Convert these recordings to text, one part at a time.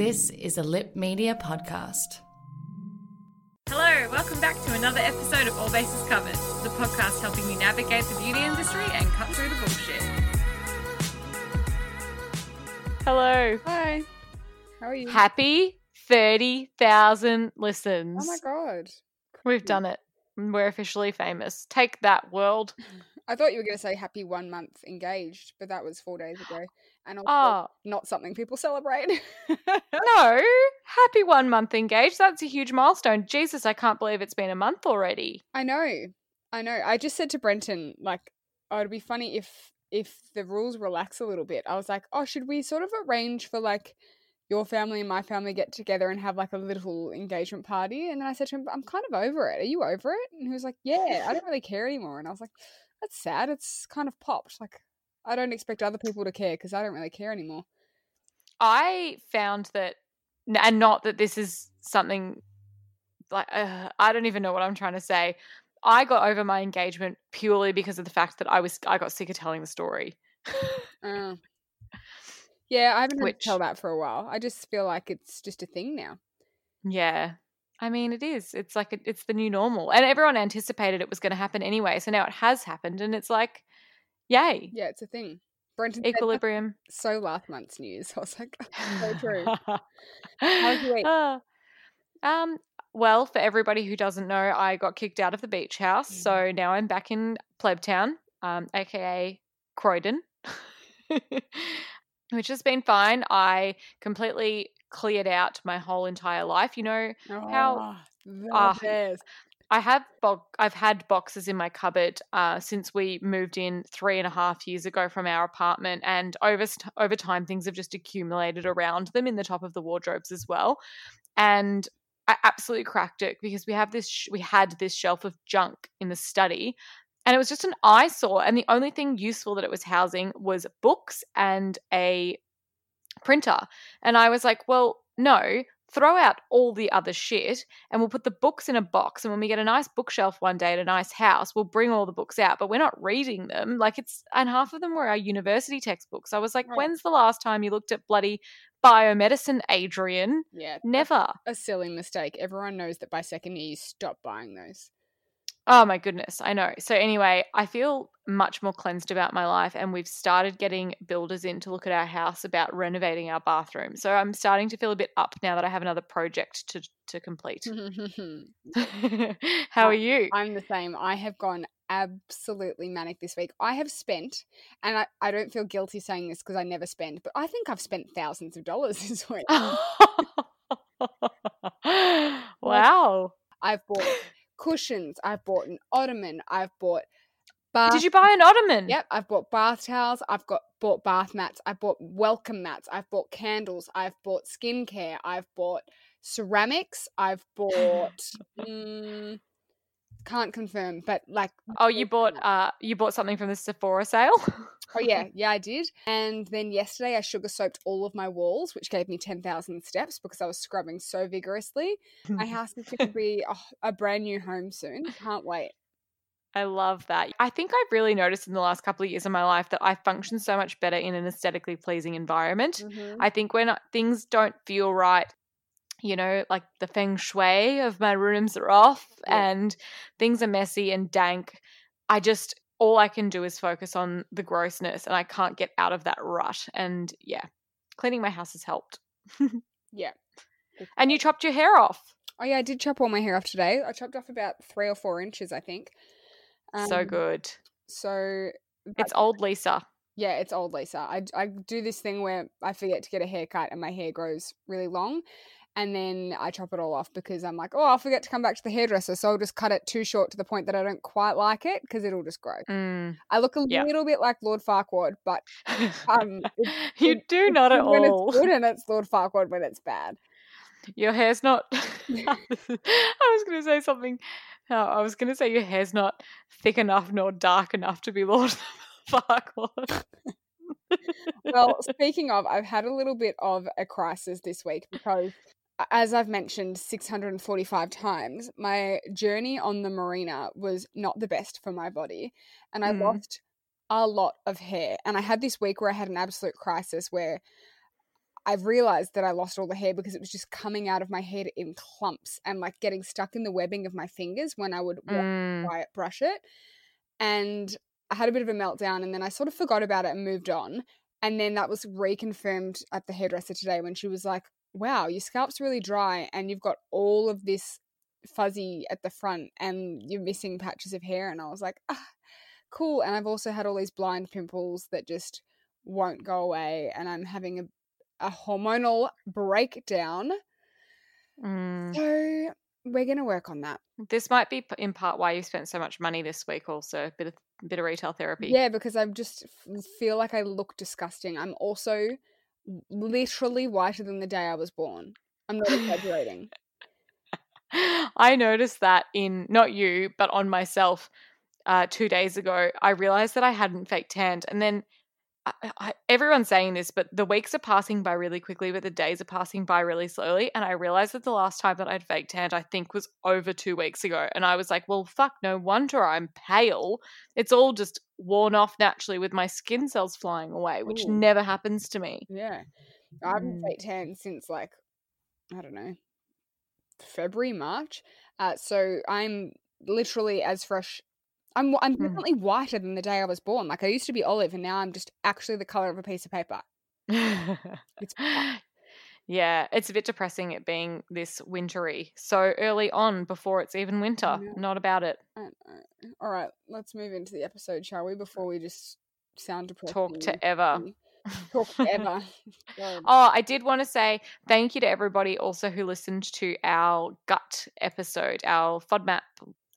This is a Lip Media podcast. Hello, welcome back to another episode of All Bases Covered, the podcast helping you navigate the beauty industry and cut through the bullshit. Hello. Hi. How are you? Happy 30,000 listens. oh my god. We've done it. We're officially famous. Take that, world. I thought you were going to say happy one month engaged, but that was four days ago. And also Oh, not something people celebrate. no. Happy one month engaged. That's a huge milestone. Jesus, I can't believe it's been a month already. I know. I know. I just said to Brenton, like, oh, it'd be funny if if the rules relax a little bit. I was like, oh, should we sort of arrange for like your family and my family get together and have like a little engagement party? And then I said to him, I'm kind of over it. Are you over it? And he was like, yeah, I don't really care anymore. And I was like, that's sad. It's kind of popped. Like, I don't expect other people to care because I don't really care anymore. I found that, and not that this is something like uh, I don't even know what I'm trying to say. I got over my engagement purely because of the fact that I was I got sick of telling the story. Uh, yeah, I haven't had Which- to tell that for a while. I just feel like it's just a thing now. yeah, I mean it is. It's like it, it's the new normal, and everyone anticipated it was going to happen anyway. So now it has happened, and it's like, yay, Yeah, it's a thing. Brenton equilibrium. so last month's news. I was like, so true. How's your week? Ah. Um, well, for everybody who doesn't know, I got kicked out of the beach house, Mm. so now I'm back in Plebtown, um, aka Croydon, which has been fine. I completely cleared out my whole entire life. You know, How- Oh, the Ah, best. I have bo- I've had boxes in my cupboard uh, since we moved in three and a half years ago from our apartment, and over st- over time things have just accumulated around them in the top of the wardrobes as well. And I absolutely cracked it because we have this sh- we had this shelf of junk in the study, and it was just an eyesore. And the only thing useful that it was housing was books and a printer. And I was like, well, no. Throw out all the other shit and we'll put the books in a box. And when we get a nice bookshelf one day at a nice house, we'll bring all the books out, but we're not reading them. Like it's, and half of them were our university textbooks. I was like, Right. when's the last time you looked at bloody biomedicine, Adrian? Yeah, Never. a silly mistake. Everyone knows that by second year you stop buying those. Oh my goodness, I know. So anyway, I feel much more cleansed about my life and we've started getting builders in to look at our house about renovating our bathroom. So I'm starting to feel a bit up now that I have another project to to complete. How are you? I'm the same. I have gone absolutely manic this week. I have spent, and I, I don't feel guilty saying this because I never spend, but I think I've spent thousands of dollars this week. wow. I've bought cushions, I've bought an ottoman, I've bought bath. Did you buy an ottoman? Yep, I've bought bath towels, I've got bought bath mats, I've bought welcome mats, I've bought candles, I've bought skincare, I've bought ceramics, I've bought mm, can't confirm, but like Oh, you bought uh you bought something from the Sephora sale? Oh yeah, yeah, I did. And then yesterday I sugar soaked all of my walls, which gave me ten thousand steps because I was scrubbing so vigorously. My house is going to be a, a brand new home soon. Can't wait. I love that. I think I've really noticed in the last couple of years of my life that I function so much better in an aesthetically pleasing environment. Mhm. I think when things don't feel right, you know, like the feng shui of my rooms are off Yeah. and things are messy and dank, I just all I can do is focus on the grossness and I can't get out of that rut. And yeah, cleaning my house has helped. Yeah. And you chopped your hair off. Oh yeah, I did chop all my hair off today. I chopped off about three or four inches, I think. so Um, good. So It's old Lisa. Yeah, it's old Lisa. I, I do this thing where I forget to get a haircut and my hair grows really long. And then I chop it all off because I'm like, oh, I'll forget to come back to the hairdresser. So I'll just cut it too short to the point that I don't quite like it because it'll just grow. Mm. I look a Yeah. little bit like Lord Farquaad, but Um, it's- you it's do not at when all. it's good and it's Lord Farquaad when it's bad. Your hair's not. I was going to say something. No, I was going to say your hair's not thick enough nor dark enough to be Lord Farquaad. Well, speaking of, I've had a little bit of a crisis this week because, as I've mentioned 645 times, my journey on the Mirena was not the best for my body. And I Mm. lost a lot of hair. And I had this week where I had an absolute crisis where I've realized that I lost all the hair because it was just coming out of my head in clumps and like getting stuck in the webbing of my fingers when I would Mm. quiet brush it. And I had a bit of a meltdown and then I sort of forgot about it and moved on. And then that was reconfirmed at the hairdresser today when she was like, wow, your scalp's really dry and you've got all of this fuzzy at the front and you're missing patches of hair. And I was like, ah, cool. And I've also had all these blind pimples that just won't go away. And I'm having a, a hormonal breakdown. Mm. So we're going to work on that. This might be in part why you spent so much money this week. Also, a bit of bit of retail therapy. Yeah, because I just feel like I look disgusting. I'm also literally whiter than the day I was born. I'm not exaggerating. I noticed that in not you, but on myself uh, two days ago. I realized that I hadn't fake tanned, and then I, I, everyone's saying this, but the weeks are passing by really quickly, but the days are passing by really slowly. And I realized that the last time that I'd fake tanned, I think was over two weeks ago. And I was like, well, fuck, no wonder I'm pale. It's all just worn off naturally with my skin cells flying away, which Ooh. never happens to me. Yeah. I haven't Mm. fake tan since like, I don't know, February, March. Uh, so I'm literally as fresh. I'm I'm Mm. definitely whiter than the day I was born. Like I used to be olive, and now I'm just actually the color of a piece of paper. It's yeah, it's a bit depressing it being this wintry so early on before it's even winter. Not about it. Don't know. All right, let's move into the episode, shall we? Before we just sound depressed. Talk to ever. Talk forever. God. Oh, I did want to say thank you to everybody also who listened to our gut episode, our FODMAP.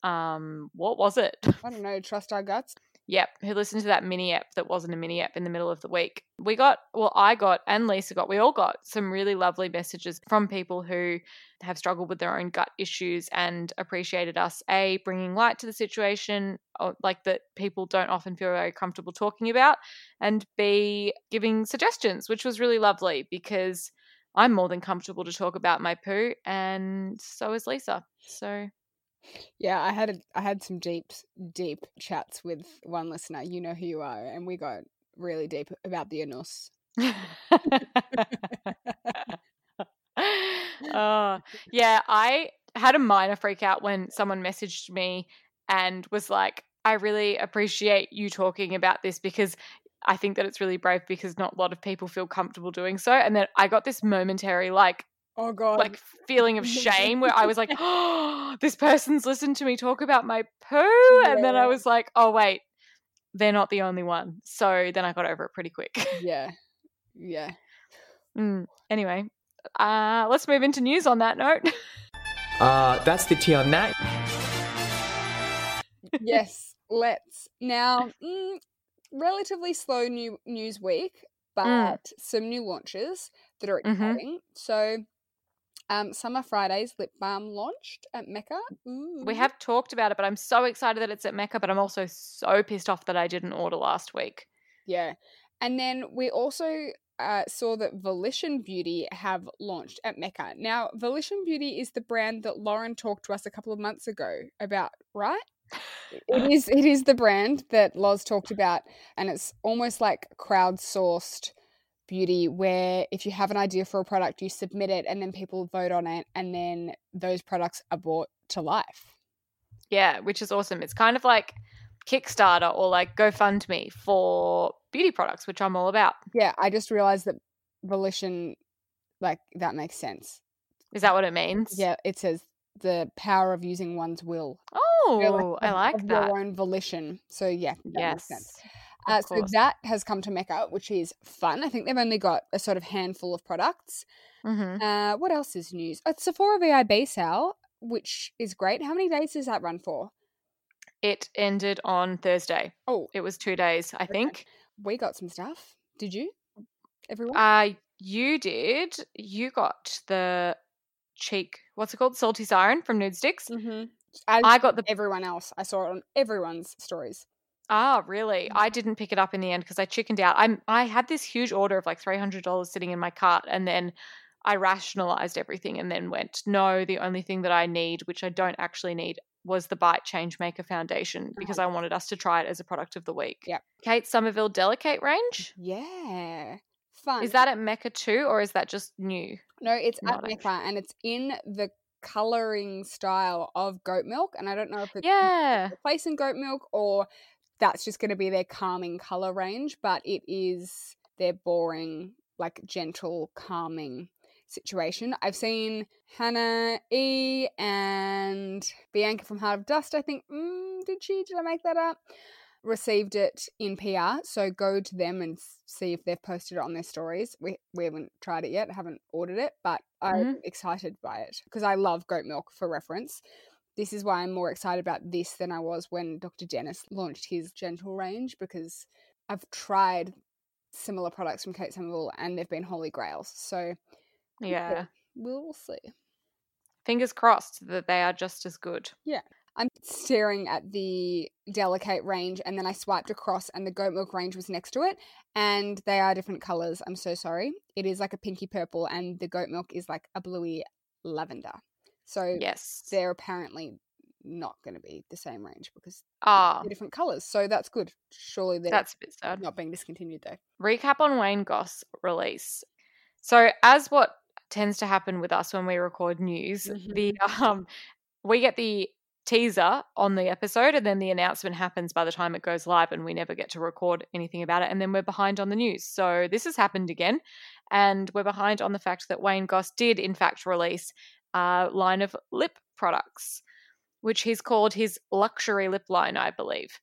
Um, what was it? I don't know. Trust our guts. Yep, who listened to that mini app that wasn't a mini app in the middle of the week. We got, well, I got, and Lisa got, we all got some really lovely messages from people who have struggled with their own gut issues and appreciated us, A, bringing light to the situation, or like that people don't often feel very comfortable talking about, and B, giving suggestions, which was really lovely because I'm more than comfortable to talk about my poo, and so is Lisa. So, Yeah, I had a, I had some deep deep chats with one listener. You know who you are, and we got really deep about the anus. oh, yeah, I had a minor freak out when someone messaged me and was like, I really appreciate you talking about this because I think that it's really brave because not a lot of people feel comfortable doing so. And then I got this momentary like Oh god. like feeling of shame where I was like, oh, this person's listened to me talk about my poo. And then I was like, oh wait, they're not the only one. So then I got over it pretty quick. yeah. Yeah. Mm, anyway, uh, let's move into news on that note. Uh, that's the tea on that. yes, let's. Now, mm, relatively slow new news week, but some new launches that are Mhm. exciting. So, um, Summer Fridays lip balm launched at Mecca. we have talked about it, but I'm so excited that it's at Mecca, but I'm also so pissed off that I didn't order last week. Yeah. And then we also uh, saw that Volition Beauty have launched at Mecca. Now, Volition Beauty is the brand that Lauren talked to us a couple of months ago about, right? It is it is the brand that Loz talked about and it's almost like crowdsourced beauty where if you have an idea for a product you submit it and then people vote on it and then those products are brought to life. Yeah, which is awesome. It's kind of like Kickstarter or like GoFundMe for beauty products, which I'm all about. Yeah, I just realized that Volition like that makes sense. Is that what it means? Yeah, it says the power of using one's will. Oh, You know, I like that. Your own volition. So yeah, that makes sense. Yes. Uh, so that has come to Mecca, which is fun. I think they've only got a sort of handful of products. Mhm. Uh, what else is news? Uh, Sephora VIB sale, which is great. How many days does that run for? It ended on Thursday. Oh, It was two days, I think. we got some stuff. Did you? Everyone? Uh, you did. You got the cheek. What's it called? Salty siren from Nudestix. mm-hmm. I got the. everyone else. I saw it on everyone's stories. Ah, really? I didn't pick it up in the end because I chickened out. I'm. I had this huge order of like three hundred dollars sitting in my cart, and then I rationalized everything, and then went, no, the only thing that I need, which I don't actually need, was the Bite Change Maker Foundation because I wanted us to try it as a product of the week. Yep. Kate Somerville Delicate range. Yeah. fun. Is that at Mecca too, or is that just new? no? It's Not at Mecca, and it's in the coloring style of goat milk. And I don't know if it's Yeah. replacing goat milk or that's just going to be their calming color range, but it is their boring, like gentle, calming situation. I've seen Hannah E and Bianca from Heart of Dust. I think, mm, did she? Did I make that up? Received it in PR, so go to them and see if they've posted it on their stories. We we haven't tried it yet, haven't ordered it, but I'm excited by it because I love goat milk. For reference, this is why I'm more excited about this than I was when Dr. Dennis launched his gentle range because I've tried similar products from Kate Somerville and they've been holy grails. So Yeah. we'll see. Fingers crossed that they are just as good. Yeah. I'm staring at the delicate range and then I swiped across and the goat milk range was next to it and they are different colors. I'm so sorry. It is like a pinky purple and the goat milk is like a bluey lavender. So Yes. they're apparently not going to be the same range because Ah, different colors. So that's good. Surely they're that's a bit sad. not being discontinued though. recap on Wayne Goss release. So, as what tends to happen with us when we record news, Mhm. the um, we get the teaser on the episode, and then the announcement happens by the time it goes live, and we never get to record anything about it, and then we're behind on the news. So this has happened again, and we're behind on the fact that Wayne Goss did in fact release a line of lip products, which he's called his luxury lip line, I believe.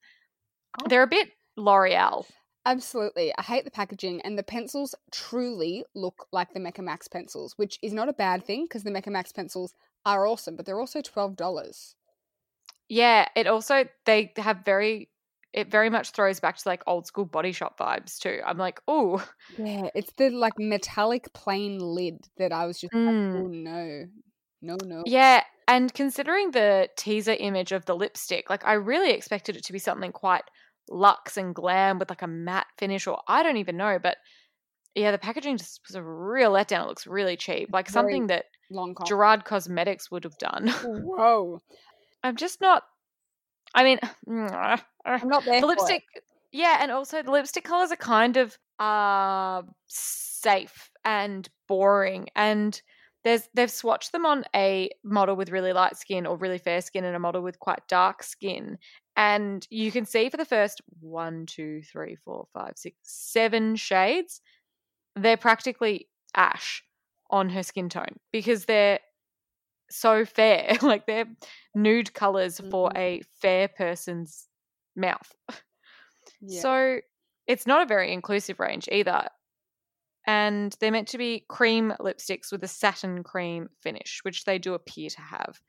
Oh. They're a bit L'Oreal. Absolutely. I hate the packaging, and the pencils truly look like the Mecca Max pencils, which is not a bad thing because the Mecca Max pencils are awesome, but they're also $12. Yeah, it also they have very it very much throws back to like old school body shop vibes too. I'm like, oh, Yeah, it's the like metallic plain lid that I was just like, Mm. oh no. No, no. yeah. And considering the teaser image of the lipstick, like I really expected it to be something quite luxe and glam with like a matte finish, or I don't even know. But yeah, the packaging just was a real letdown. It looks really cheap, like Very something that Long con. Gerard Cosmetics would have done. Whoa. I'm just not. I mean, I'm not there. the for it. lipstick yeah and also the lipstick colors are kind of uh safe and boring and there's they've swatched them on a model with really light skin or really fair skin and a model with quite dark skin and you can see for the first one two three four five six seven shades they're practically ash on her skin tone because they're so fair like they're nude colors for Mhm. a fair person's mouth Yeah. so it's not a very inclusive range either. And they're meant to be cream lipsticks with a satin cream finish, which they do appear to have.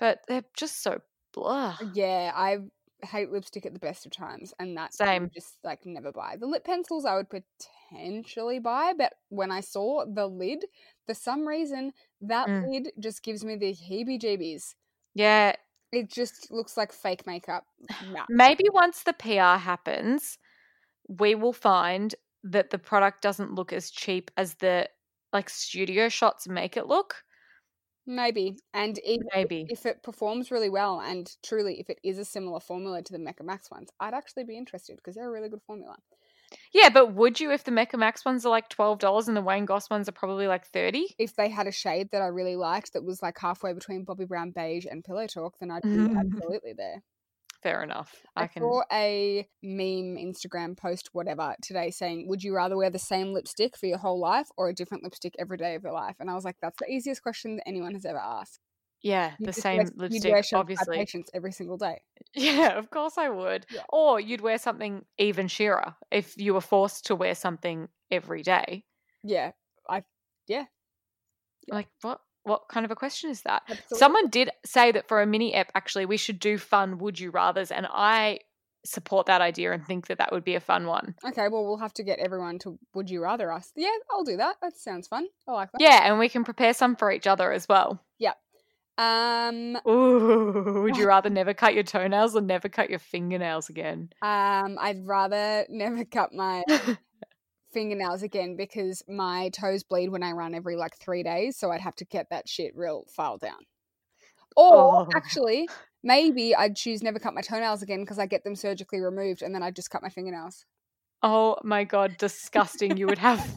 But they're just so blah. Yeah, I hate lipstick at the best of times, and that's Same. just like never buy. The lip pencils I would potentially buy, but when I saw the lid, for some reason that Mm. lid just gives me the heebie-jeebies. Yeah, It just looks like fake makeup. Nah. maybe once the PR happens, we will find that the product doesn't look as cheap as the like studio shots make it look. Maybe, and even Maybe. if it performs really well, and truly, if it is a similar formula to the Mecca Max ones, I'd actually be interested because they're a really good formula. Yeah, but would you if the Mecca Max ones are like twelve dollars and the Wayne Goss ones are probably like thirty? If they had a shade that I really liked that was like halfway between Bobbi Brown beige and Pillow Talk, then I'd be absolutely there. Fair enough. I, I, can. saw a meme Instagram post, whatever, today saying, Would you rather wear the same lipstick for your whole life or a different lipstick every day of your life? And I was like, That's the easiest question that anyone has ever asked. Yeah, You the same wear- lipstick, wear obviously. Patience every single day. Yeah, of course I would. Yeah. Or you'd wear something even sheerer if you were forced to wear something every day. Yeah, I Yeah. Like what? What kind of a question is that? absolutely. Someone did say that for a mini ep, actually, we should do fun would you rather's, and I support that idea and think that that would be a fun one. Okay, well, we'll have to get everyone to Would You Rather us. Yeah, I'll do that. That sounds fun. I like that. Yeah, and we can prepare some for each other as well. Um, Ooh, would you rather never cut your toenails or never cut your fingernails again? um, I'd rather never cut my fingernails again because my toes bleed when I run every like three days, so I'd have to get that shit real file down. Or Oh. actually, maybe I'd choose never cut my toenails again because I get them surgically removed and then I'd just cut my fingernails. Oh my god, disgusting! You would have.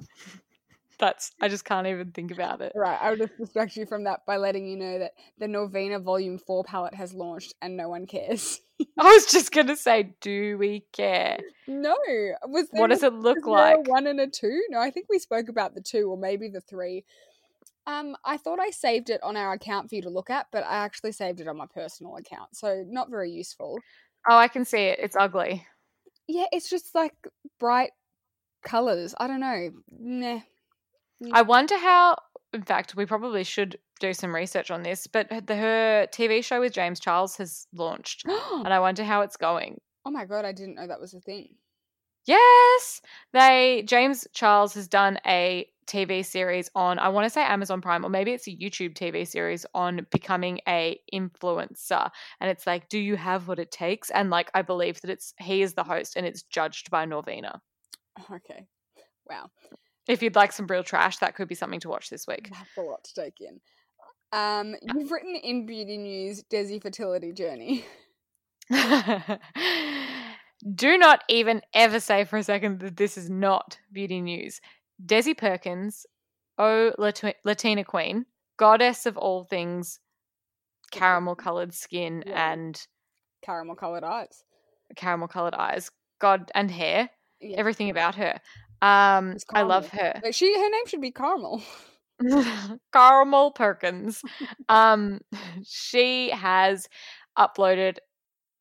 That's. I just can't even think about it. Right, I'll just distract you from that by letting you know that the Norvina Volume 4 palette has launched and no one cares. I was just gonna say, do we care? no. Was What does a- it look there a like? one and a two? No, I think we spoke about the two or maybe the three. Um, I thought I saved it on our account for you to look at, but I actually saved it on my personal account, so not very useful. Oh, I can see it. It's ugly. Yeah, it's just like bright colors. I don't know. Nah. I wonder how. In fact, we probably should do some research on this. But the, her TV show with James Charles has launched, and I wonder how it's going. oh my god, I didn't know that was a thing. Yes, they James Charles has done a TV series on I want to say Amazon Prime or maybe it's a YouTube TV series on becoming a influencer and it's like do you have what it takes and like I believe that it's he is the host and it's judged by Norvina. Okay. Wow. If you'd like some real trash that could be something to watch this week. That's a lot to take in. Um, you've written in Beauty News Desi fertility journey. Do not even ever say for a second that this is not beauty news. Desi Perkins, oh Lat- Latina queen, goddess of all things, caramel colored skin Yeah. and Caramel coloured eyes. caramel colored eyes, god and hair, Yeah. everything about her. Um, I love her. Like, she her name should be Carmel. Carmel Perkins. um, she has uploaded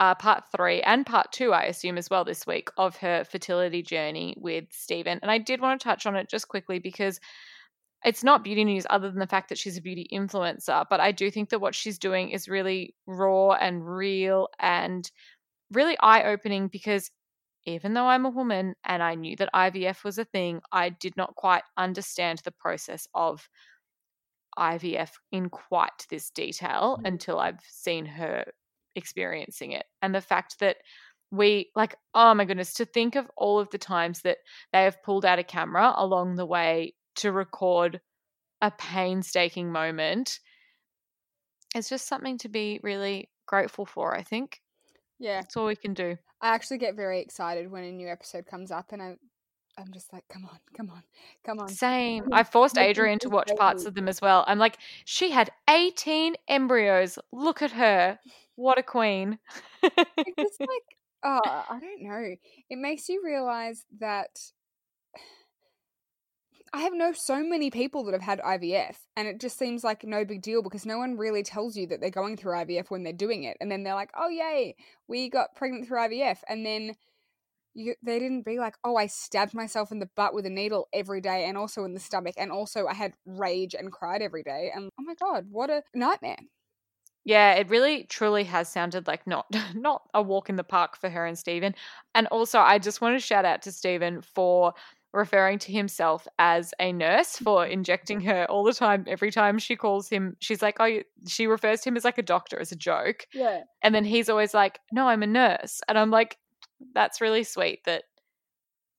uh, part three and part two, I assume, as well this week of her fertility journey with Stephen. And I did want to touch on it just quickly because it's not beauty news other than the fact that she's a beauty influencer. But I do think that what she's doing is really raw and real and really eye opening because even though I'm a woman and I knew that IVF was a thing, I did not quite understand the process of IVF in quite this detail Mhm. until I've seen her experiencing it. And the fact that we, like, oh my goodness, to think of all of the times that they have pulled out a camera along the way to record a painstaking moment is just something to be really grateful for, I think. Yeah. That's all we can do. I actually get very excited when a new episode comes up and I I'm just like, come on, come on, come on. Same. I forced Adrian to watch parts of them as well. I'm like, she had 18 embryos. Look at her. What a queen. It's just like oh, I don't know. It makes you realize that I have known so many people that have had IVF, and it just seems like no big deal because no one really tells you that they're going through IVF when they're doing it, and then they're like, "Oh yay, we got pregnant through IVF," and then you, they didn't be like, "Oh, I stabbed myself in the butt with a needle every day, and also in the stomach, and also I had rage and cried every day," and oh my god, what a nightmare! Yeah, it really truly has sounded like not not a walk in the park for her and Stephen. And also I just want to shout out to Stephen for referring to himself as a nurse for mm-hmm. injecting her all the time. Every time she calls him she's like oh she refers to him as like a doctor as a joke. Yeah, and then he's always like no i'm a nurse. And i'm like that's really sweet that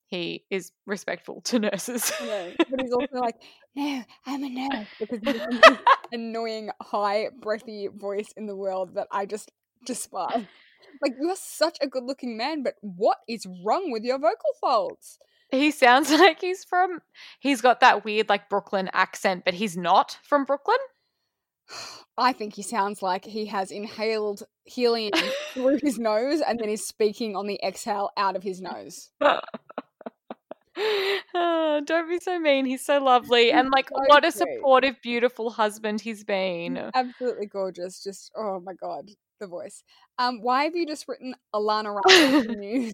he is respectful to nurses. Yeah, but he's also like, no, I'm a nurse because he's the annoying, high, breathy voice in the world that I just despise. Like, you're such a good-looking man, but what is wrong with your vocal folds? He sounds like he's from he's got that weird like brooklyn accent but he's not from brooklyn I think he sounds like he has inhaled helium through his nose and then is speaking on the exhale out of his nose. Oh, don't be so mean. He's so lovely. And like so what a supportive, beautiful husband he's been. Absolutely gorgeous. Just oh my god, the voice. Um, why have you just written Alana Ryan?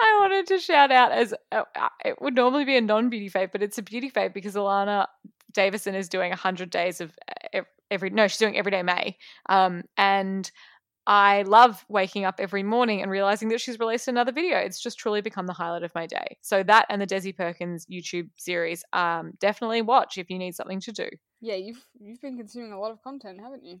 I wanted to shout out as uh, uh, it would normally be a non-beauty fave, but it's a beauty fave because Alana Davison is doing 100 days of uh, every no, she's doing everyday May. Um and I love waking up every morning and realizing that she's released another video. It's just truly become the highlight of my day. So that and the Desi Perkins YouTube series, um, definitely watch if you need something to do. Yeah, you've you've been consuming a lot of content, haven't you?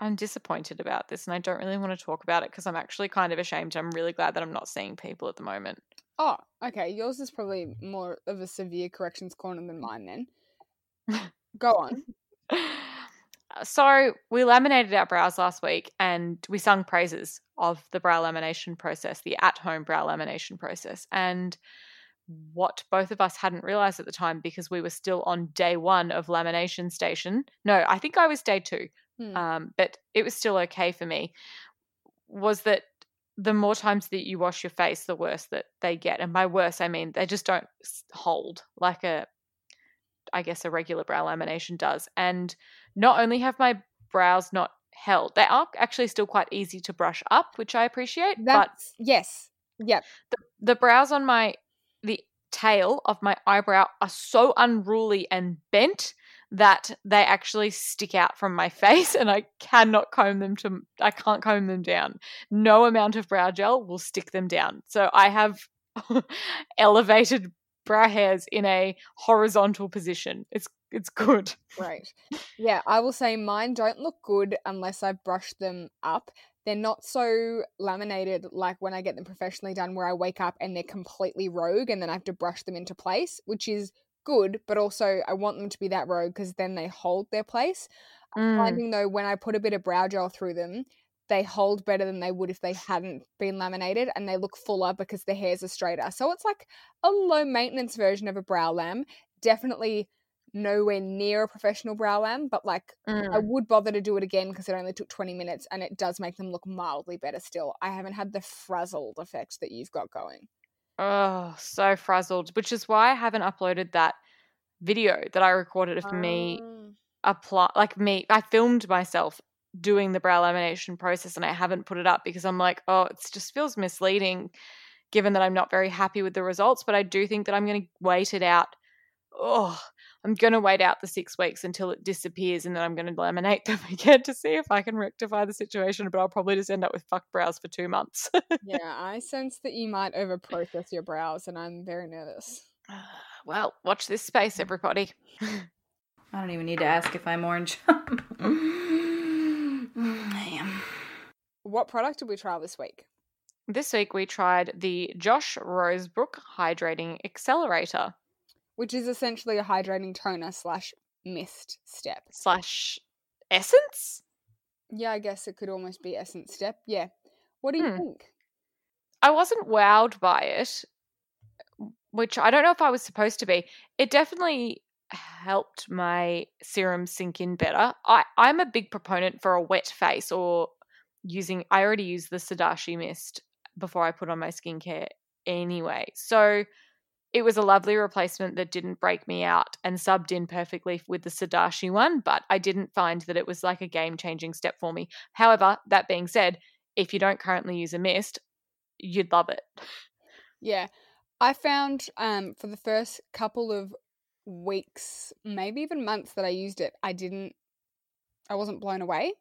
I'm disappointed about this, and I don't really want to talk about it because I'm actually kind of ashamed. I'm really glad that I'm not seeing people at the moment. Oh, okay. Yours is probably more of a severe corrections corner than mine. Then go on. Uh, so we laminated our brows last week, and we sung praises of the brow lamination process, the at-home brow lamination process, and what both of us hadn't realized at the time because we were still on day one of lamination station. No, I think I was day two, Hmm. um, but it was still okay for me. Was that the more times that you wash your face, the worse that they get, and by worse I mean they just don't hold like a, I guess a regular brow lamination does. And not only have my brows not held, they are actually still quite easy to brush up, which I appreciate. but yes. Yep. the, the brows on my the tail of my eyebrow are so unruly and bent that they actually stick out from my face and I cannot comb them to I can't comb them down. No amount of brow gel will stick them down. So I have elevated brow hairs in a horizontal position. It's it's good. Right. Yeah, I will say mine don't look good unless I brush them up. They're not so laminated like when I get them professionally done, where I wake up and they're completely rogue and then I have to brush them into place, which is good, but also I want them to be that rogue because then they hold their place. I'm Mm. finding though, when I put a bit of brow gel through them, they hold better than they would if they hadn't been laminated and they look fuller because the hairs are straighter. So it's like a low maintenance version of a brow lamb. Definitely nowhere near a professional brow lamb, but like I Mm. would bother to do it again because it only took 20 minutes and it does make them look mildly better still. I haven't had the frazzled effect that you've got going. Oh, so frazzled, which is why I haven't uploaded that video that I recorded of me Um, apply like me I filmed myself doing the brow lamination process and I haven't put it up because I'm like, oh, it just feels misleading given that I'm not very happy with the results, but I do think that I'm going to wait it out. Oh, I'm going to wait out the 6 weeks until it disappears and then I'm going to laminate them again to see if I can rectify the situation, but I'll probably just end up with fuck brows for 2 months. yeah, I sense that you might over process your brows and I'm very nervous. well, watch this space everybody. I don't even need to ask if I'm orange. I am. What product did we try this week? This week we tried the Josh Rosebrook Hydrating Accelerator Which is essentially a hydrating toner slash mist step. slash essence. Yeah, I guess it could almost be essence step. Yeah. What do you Hmm. think? I wasn't wowed by it, which I don't know if I was supposed to be. It definitely helped my serum sink in better. I, I'm a big proponent for a wet face or using, I already use the Sodashi mist before I put on my skincare anyway. So it was a lovely replacement that didn't break me out and subbed in perfectly with the Sodashi one, but I didn't find that it was like a game changing step for me. However, that being said, if you don't currently use a mist, you'd love it. Yeah. I found um for the first couple of weeks, maybe even months that I used it, I didn't I wasn't blown away.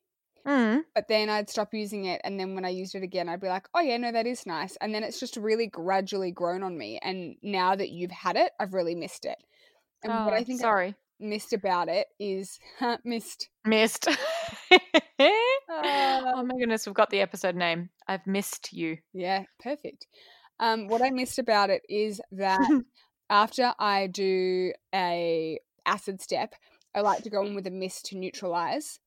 Mm. But then I'd stop using it and then when I used it again I'd be like, "Oh yeah, no that is nice." And then it's just really gradually grown on me and now that you've had it, I've really missed it. And what I Oh, think I sorry, missed about it is missed. missed. Uh, oh my goodness, we've got the episode name. I've missed you. Yeah, perfect. Um, what I missed about it is that after I do a acid step, I like to go in with a mist to neutralize,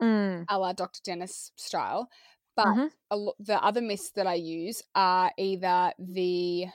Mm. a la Dr. Dennis style. But Mhm. a lo- the other mists that I use are either the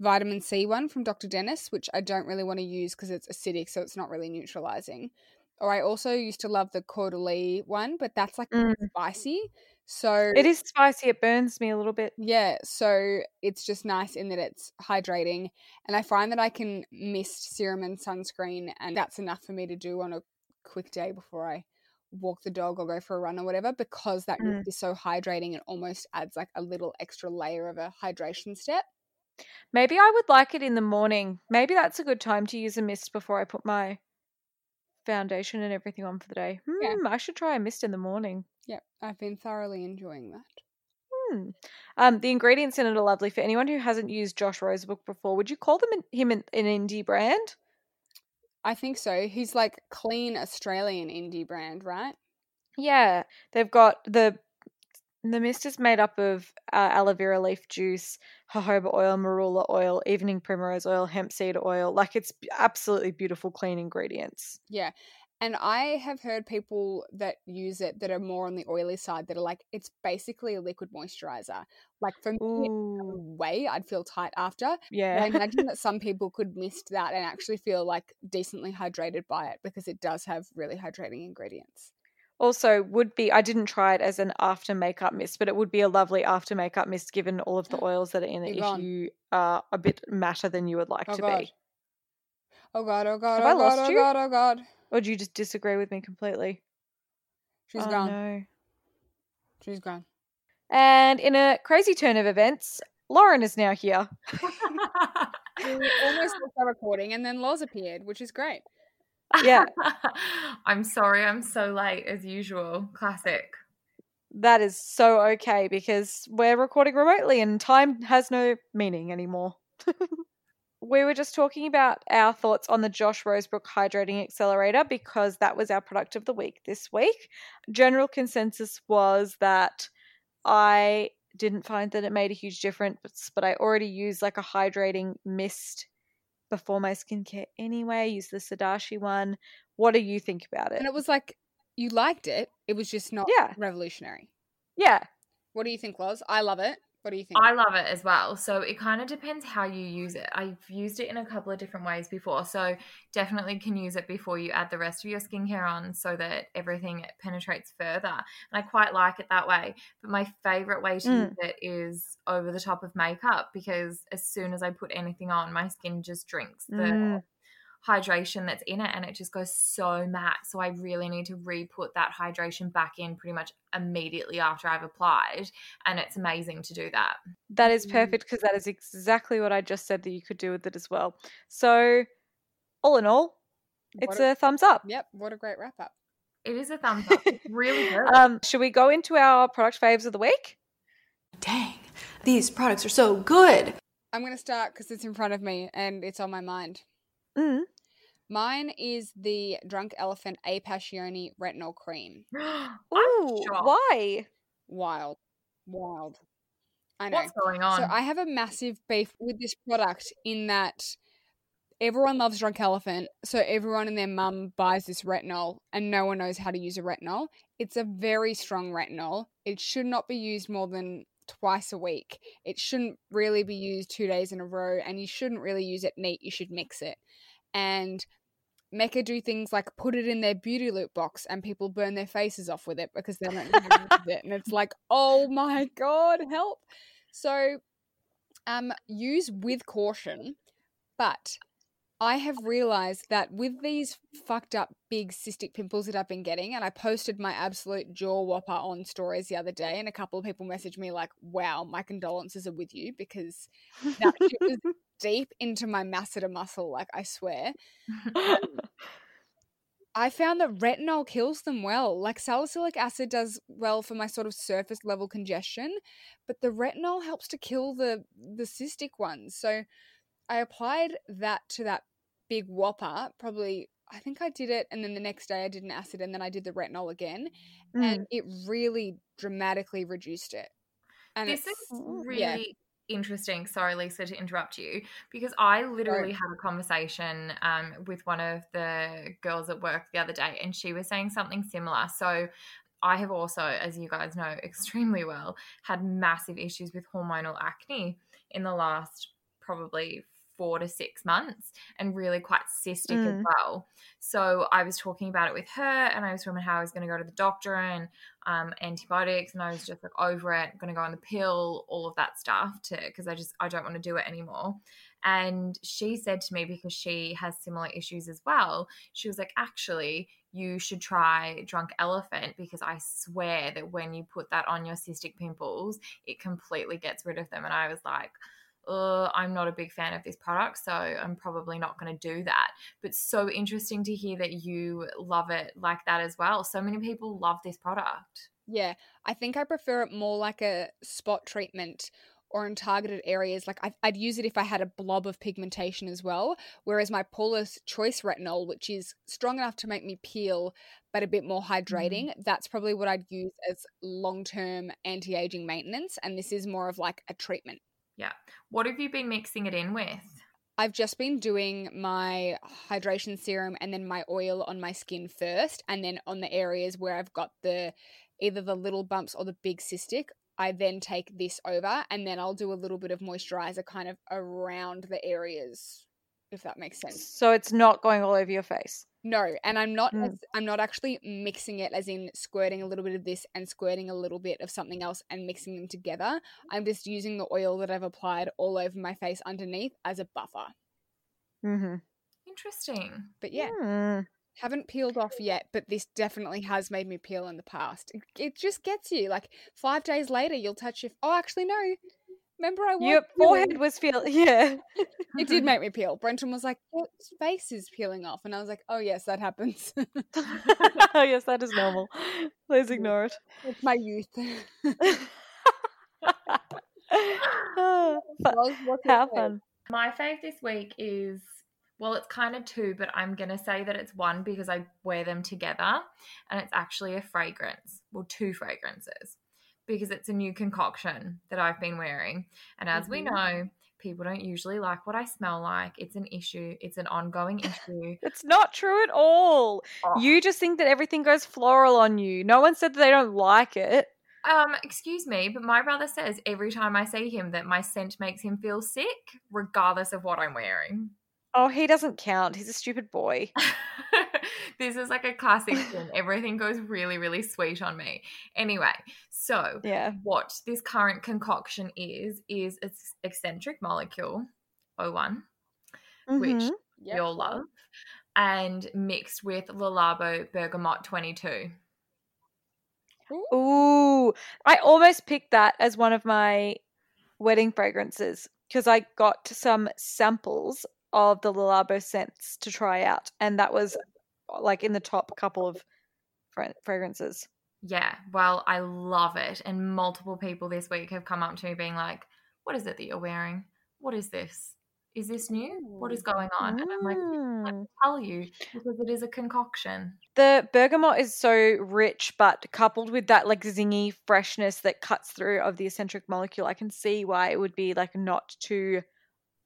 vitamin C one from Dr. Dennis, which I don't really want to use because it's acidic, so it's not really neutralizing. Or I also used to love the Caudalie one, but that's like Mm. spicy. So It is spicy. It burns me a little bit. yeah, so it's just nice in that it's hydrating. And I find that I can mist serum and sunscreen, and that's enough for me to do on a quick day before I walk the dog or go for a run or whatever, because that Mm. is so hydrating, it almost adds like a little extra layer of a hydration step. Maybe I would like it in the morning. Maybe that's a good time to use a mist before I put my foundation and everything on for the day. Yeah. Hmm, I should try a mist in the morning. Yep, I've been thoroughly enjoying that. Hmm. Um, the ingredients in it are lovely. For anyone who hasn't used Josh Rosebrook before, would you call them an, him an, an indie brand? I think so. He's like clean Australian indie brand, right? Yeah, they've got the the mist is made up of uh, aloe vera leaf juice, jojoba oil, marula oil, evening primrose oil, hemp seed oil. Like it's absolutely beautiful, clean ingredients. Yeah. And I have heard people that use it that are more on the oily side that are like, it's basically a liquid moisturizer. Like for me, way I'd feel tight after. But I imagine that some people could mist that and actually feel like decently hydrated by it because it does have really hydrating ingredients. Also, would be I didn't try it as an after makeup mist, but it would be a lovely after makeup mist given all of the oils that are in it. You're If gone. you are a bit matter than you would like Oh to god. be, Oh god, oh god, Have oh I oh god, lost oh you? god, oh god. Or do you just disagree with me completely? She's oh, gone. No. She's gone. And in a crazy turn of events, Lauren is now here. We almost stopped our recording and then Loz appeared, which is great. Yeah. I'm sorry, I'm so late as usual. Classic. That is so okay because we're recording remotely and time has no meaning anymore. we were just talking about our thoughts on the Josh Rosebrook Hydrating Accelerator because that was our product of the week this week. General consensus was that I didn't find that it made a huge difference, but I already use like a hydrating mist before my skincare anyway. I use the Sodashi one. What do you think about it? And it was like you liked it. It was just not Yeah. revolutionary. Yeah. What do you think, Loz? I love it. What do you think? I love it as well. So it kind of depends how you use it. I've used it in a couple of different ways before. So definitely can use it before you add the rest of your skincare on so that everything penetrates further. And I quite like it that way. But my favorite way to Mm. use it is over the top of makeup because as soon as I put anything on, my skin just drinks the Mm. Hydration that's in it and it just goes so matte. So I really need to re put that hydration back in pretty much immediately after I've applied. And it's amazing to do that. That is Mm. perfect because that is exactly what I just said that you could do with it as well. So, all in all, it's What a thumbs up. Yep, what a great wrap up. It is a thumbs up. It's really good. Um, should we go into our product faves of the week? Dang, these products are so good. I'm going to start because it's in front of me and it's on my mind. Mm. Mine is the Drunk Elephant A Passioni Retinol Cream. I'm Ooh, why? Wild. Wild. I know. What's going on? So I have a massive beef with this product in that everyone loves Drunk Elephant, so everyone and their mum buys this retinol and no one knows how to use a retinol. It's a very strong retinol. It should not be used more than twice a week. It shouldn't really be used two days in a row and you shouldn't really use it neat. You should mix it. And Mecca do things like put it in their beauty loop box and people burn their faces off with it because they don't know how it. And it's like, oh my God, help. So um use with caution, but I have realized that with these fucked up big cystic pimples that I've been getting, and I posted my absolute jaw whopper on stories the other day, and a couple of people messaged me like, "Wow, my condolences are with you because that shit was deep into my masseter muscle, like I swear." I found that retinol kills them well. Like salicylic acid does well for my sort of surface level congestion, but the retinol helps to kill the the cystic ones. So I applied that to that big whopper. Probably, I think I did it, and then the next day I did an acid, and then I did the retinol again, Mm. and it really dramatically reduced it. And this it's- is really yeah. Interesting. Sorry, Lisa, to interrupt you because I literally had a conversation um, with one of the girls at work the other day, and she was saying something similar. So, I have also, as you guys know extremely well, had massive issues with hormonal acne in the last probably four to six months and really quite cystic as Mm. well. So I was talking about it with her and I was talking about how I was going to go to the doctor and um, antibiotics and I was just like over it, going to go on the pill, all of that stuff to because I just I don't want to do it anymore. And she said to me because she has similar issues as well. She was like, actually, you should try Drunk Elephant because I swear that when you put that on your cystic pimples, it completely gets rid of them. And I was like, uh, I'm not a big fan of this product, so I'm probably not going to do that. But so interesting to hear that you love it like that as well. So many people love this product. Yeah, I think I prefer it more like a spot treatment or in targeted areas. Like I, I'd use it if I had a blob of pigmentation as well. Whereas my Paula's Choice Retinol, which is strong enough to make me peel but a bit more hydrating, that's probably what I'd use as long term anti aging maintenance. And this is more of like a treatment. Yeah. What have you been mixing it in with? I've just been doing my hydration serum and then my oil on my skin first, and then on the areas where I've got the either the little bumps or the big cystic, I then take this over, and then I'll do a little bit of moisturizer kind of around the areas, if that makes sense. So it's not going all over your face. No, and I'm not Mm. as, I'm not actually mixing it as in squirting a little bit of this and squirting a little bit of something else and mixing them together. I'm just using the oil that I've applied all over my face underneath as a buffer. Mm-hmm. Interesting. But yeah, Mm. haven't peeled off yet, but this definitely has made me peel in the past. It, it just gets you. Like five days later, you'll touch your. Oh, actually, no. Remember, I was Your forehead was feel yeah. It did make me peel. Brenton was like, "Your face is peeling off," and I was like, "Oh yes, that happens. oh yes, that is normal. Please ignore it. it's my youth." Fu- what's How fun. My fave this week is well, it's kind of two, but I'm gonna say that it's one because I wear them together, and it's actually a fragrance. Well, two fragrances because it's a new concoction that I've been wearing, and as we Mhm. know, people don't usually like what I smell like. It's an issue. It's an ongoing issue. It's not true at all. Oh. You just think that everything goes floral on you. No one said that they don't like it. Um, excuse me, but my brother says every time I see him that my scent makes him feel sick, regardless of what I'm wearing. Oh, he doesn't count. He's a stupid boy. this is like a classic thing. Everything goes really, really sweet on me. Anyway, so Yeah. what this current concoction is, is its Escentric molecule, O1, which Mhm. Yep, you'll love, and mixed with Le Labo Bergamot 22. Ooh, I almost picked that as one of my wedding fragrances because I got some samples of the Le Labo scents to try out, and that was like in the top couple of fra- fragrances. Yeah, well, I love it. And multiple people this week have come up to me being like, What is it that you're wearing? What is this? Is this new? What is going on? And I'm like, Let Mm. me tell you, because it is a concoction. The bergamot is so rich, but coupled with that like zingy freshness that cuts through of the Escentric molecule, I can see why it would be like not too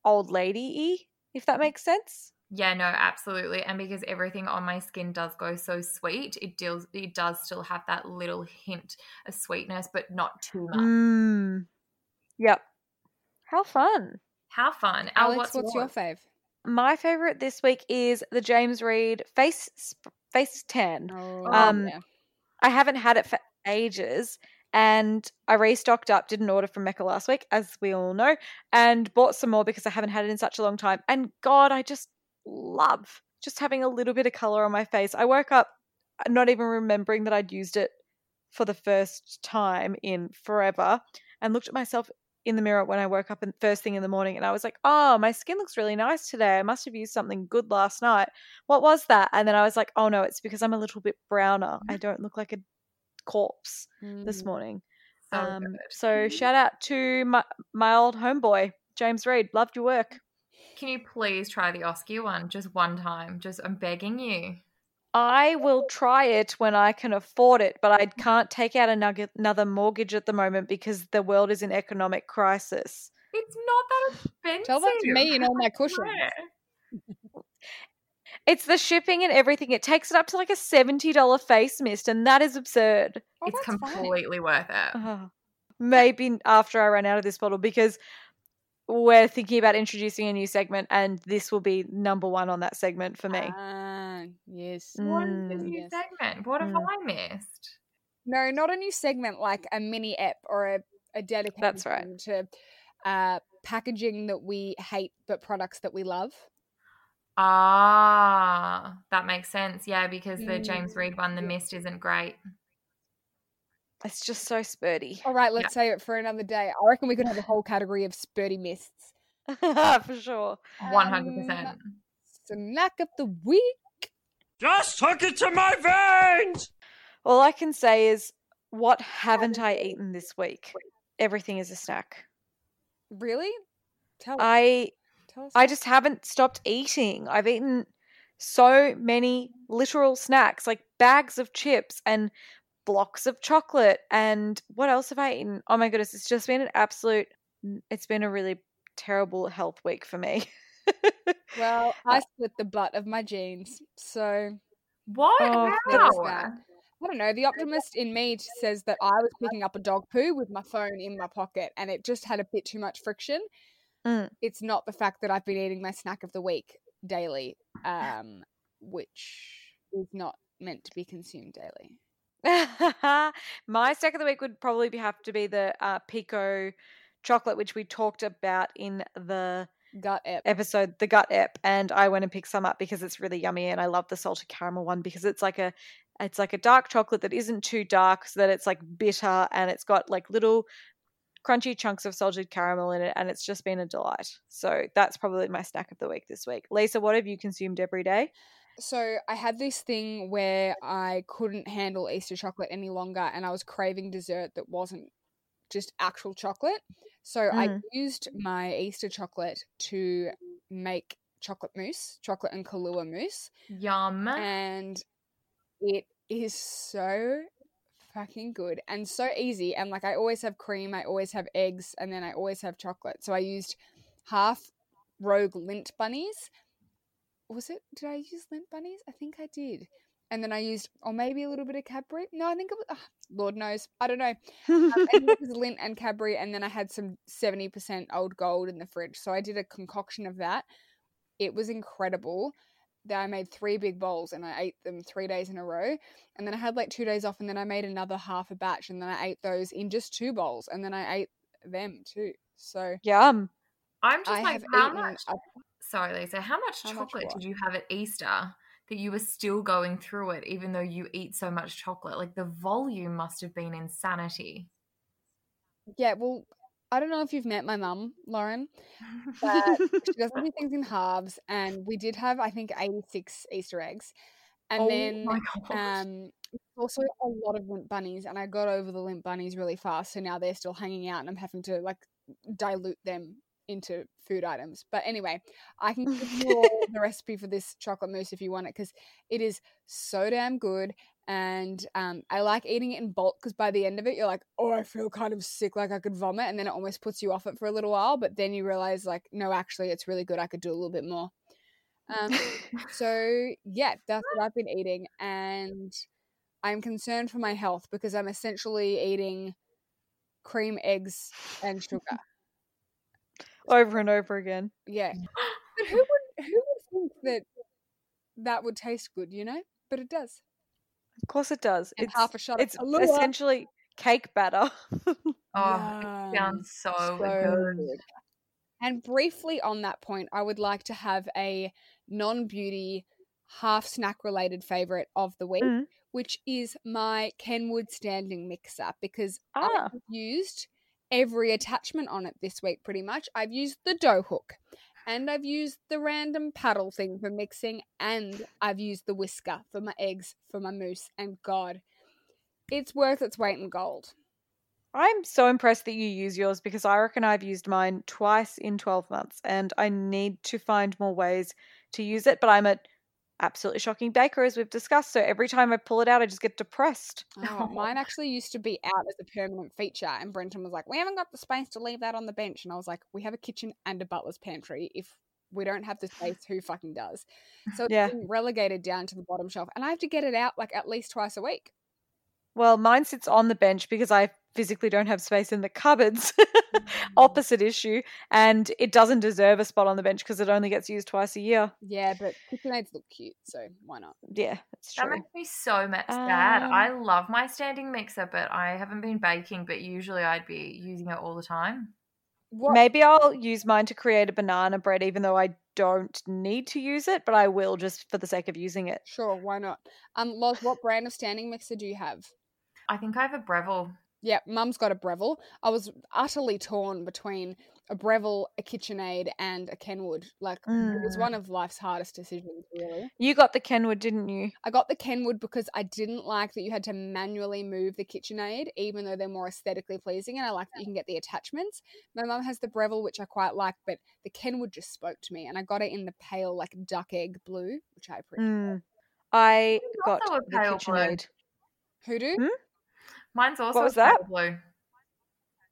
old lady y, if that makes sense. Yeah, no, absolutely. And because everything on my skin does go so sweet, it deals it does still have that little hint of sweetness, but not too much. Mm. Yep. How fun. How fun. Al, Alex, what's, your fave? My favorite this week is the James Read face face tan. Oh, Um, yeah. I haven't had it for ages and I restocked up, did an order from Mecca last week, as we all know, and bought some more because I haven't had it in such a long time. And God, I just love just having a little bit of color on my face. I woke up uh, not even remembering that I'd used it for the first time in forever and looked at myself in the mirror when I woke up in, first thing in the morning and I was like, oh, my skin looks really nice today. I must have used something good last night. What was that? And then I was like, oh no, it's because I'm a little bit browner. I don't look like a corpse this Mm. morning. So um, so shout out to my, my old homeboy, James Read. Loved your work. Can you please try the Oscar one just one time? Just I'm begging you. I will try it when I can afford it, but I can't take out another another mortgage at the moment because the world is in economic crisis. It's not that expensive. Tell that to me and all my cushions. It's the shipping and everything. It takes it up to like a seventy dollar face mist, and that is absurd. Oh, it's that's fine. completely worth it. Oh, maybe after I run out of this bottle because we're thinking about introducing a new segment, and this will be number one on that segment for me. Ah, yes. What is the Mm. new Yes. segment? What have Mm. I missed? No, not a new segment like a mini app or a, a dedicated That's right. to uh, packaging that we hate but products that we love. Ah, that makes sense. Yeah, because the Mm. James Read one, The Mist, isn't great. It's just so spurty. All right, let's save it for another day. I reckon we could have a whole category of spurty mists. for sure. 100%. Um, snack of the week. Just hook it to my veins! All I can say is, what haven't I eaten this week? Everything is a snack. Really? Tell us. I Tell us. I just haven't stopped eating. I've eaten so many literal snacks, like bags of chips and blocks of chocolate. And what else have I eaten? Oh my goodness, it's just been an absolute. It's been a really terrible health week for me. Well, I split the butt of my jeans, so What? Oh, bad. I don't know. The optimist in me says that I was picking up a dog poo with my phone in my pocket, and it just had a bit too much friction. Mm. It's not the fact that I've been eating my snack of the week daily, um, which is not meant to be consumed daily. My snack of the week would probably be, have to be the uh, Pico chocolate, which we talked about in the Gut ep. episode, the gut ep, and I went and picked some up because it's really yummy, and I love the salted caramel one because it's like a it's like a dark chocolate that isn't too dark, so that it's like bitter, and it's got like little crunchy chunks of salted caramel in it, and it's just been a delight. So that's probably my snack of the week this week. Lisa, what have you consumed every day? So I had this thing where I couldn't handle Easter chocolate any longer, and I was craving dessert that wasn't just actual chocolate. So I Mm. used my Easter chocolate to make chocolate mousse, chocolate and Kahlua mousse, Yum. and it is so fucking good and so easy. And like I always have cream, I always have eggs, and then I always have chocolate. So I used half Rogue Lindt bunnies. Was it? Did I use Lindt bunnies? I think I did. And then I used, or maybe a little bit of Cadbury. No, I think it was. ah, Lord knows, I don't know. Um, it was Lindt and Cadbury, and then I had some seventy percent Old Gold in the fridge. So I did a concoction of that. It was incredible. That I made three big bowls and I ate them three days in a row. And then I had like two days off, and then I made another half a batch, and then I ate those in just two bowls, and then I ate them too. So Yum. I'm just I like, how eaten much? Sorry, Lisa. How much How chocolate what? did you have at Easter that you were still going through it, even though you eat so much chocolate? Like the volume must have been insanity. Yeah, well, I don't know if you've met my mum, Lauren, but she doesn't do things in halves. And we did have, I think, 86 Easter eggs. And oh then um, also a lot of Lindt bunnies. And I got over the Lindt bunnies really fast. So now they're still hanging out and I'm having to like dilute them into food items. But anyway, I can give you all the recipe for this chocolate mousse if you want it because it is so damn good. And um, I like eating it in bulk because by the end of it, you're like, oh, I feel kind of sick, like I could vomit. And then it almost puts you off it for a little while. But then you realize, like, no, actually, it's really good. I could do a little bit more. Um, so, yeah, that's what I've been eating. And I'm concerned for my health because I'm essentially eating cream, eggs, and sugar. Over and over again. Yeah. But who would who would think that that would taste good, you know? But it does. Of course it does. And it's half a shot it's Kahlua. essentially cake batter. Oh, it sounds so, So good. good. And briefly on that point, I would like to have a non beauty, half snack related favorite of the week, Mm. which is my Kenwood standing mixer because Ah. I've used every attachment on it this week pretty much. I've used the dough hook and I've used the random paddle thing for mixing and I've used the whisker for my eggs, for my mousse, and God, it's worth its weight in gold. I'm so impressed that you use yours because I reckon I've used mine twice in 12 months and I need to find more ways to use it. But I'm a absolutely shocking baker, as we've discussed. So every time I pull it out, I just get depressed. Oh, mine actually used to be out as a permanent feature, and Brenton was like, "We haven't got the space to leave that on the bench," and I was like, "We have a kitchen and a butler's pantry. If we don't have the space, who fucking does?" So it's Yeah. been relegated down to the bottom shelf, and I have to get it out like at least twice a week. Well, mine sits on the bench because I physically don't have space in the cupboards. Mm. Opposite issue. And it doesn't deserve a spot on the bench because it only gets used twice a year. Yeah, but KitchenAids look cute, so why not? Yeah, that's That makes me so much sad. Um, I love my standing mixer, but I haven't been baking, but usually I'd be using it all the time. What? Maybe I'll use mine to create a banana bread, even though I don't need to use it, but I will just for the sake of using it. Sure, why not? Um, Loz, what brand of standing mixer do you have? I think I have a Breville. Yeah, Mum's got a Breville. I was utterly torn between a Breville, a KitchenAid, and a Kenwood. Like, it was Mm. one of life's hardest decisions, really. You got the Kenwood, didn't you? I got the Kenwood because I didn't like that you had to manually move the KitchenAid, even though they're more aesthetically pleasing, and I like that you can get the attachments. My mum has the Breville, which I quite like, but the Kenwood just spoke to me, and I got it in the pale, like duck egg blue, which I appreciate. Mm. I got the pale blue. KitchenAid. Who do? Hmm? Mine's also was that? blue.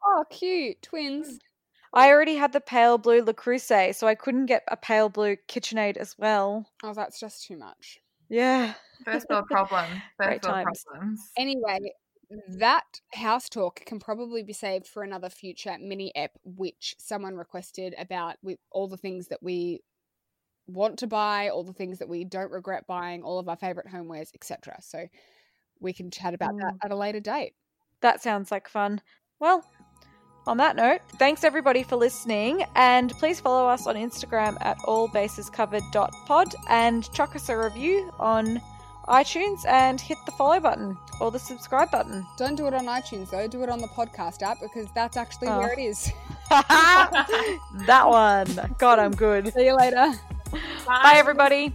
Oh, cute twins. Mm. I already had the pale blue Le Creuset, so I couldn't get a pale blue KitchenAid as well. Oh, that's just too much. Yeah. First world problem. Great world times. problems. Anyway, that house talk can probably be saved for another future mini ep, which someone requested about with all the things that we want to buy, all the things that we don't regret buying, all of our favorite homewares, etc. So we can chat about that Mm. at a later date. That sounds like fun. Well, on that note, thanks everybody for listening, and please follow us on Instagram at allbasescovered.pod and chuck us a review on iTunes and hit the follow button or the subscribe button. Don't do it on iTunes though, do it on the podcast app because that's actually Oh. where it is. that one. God, I'm good. See you later. Bye, everybody.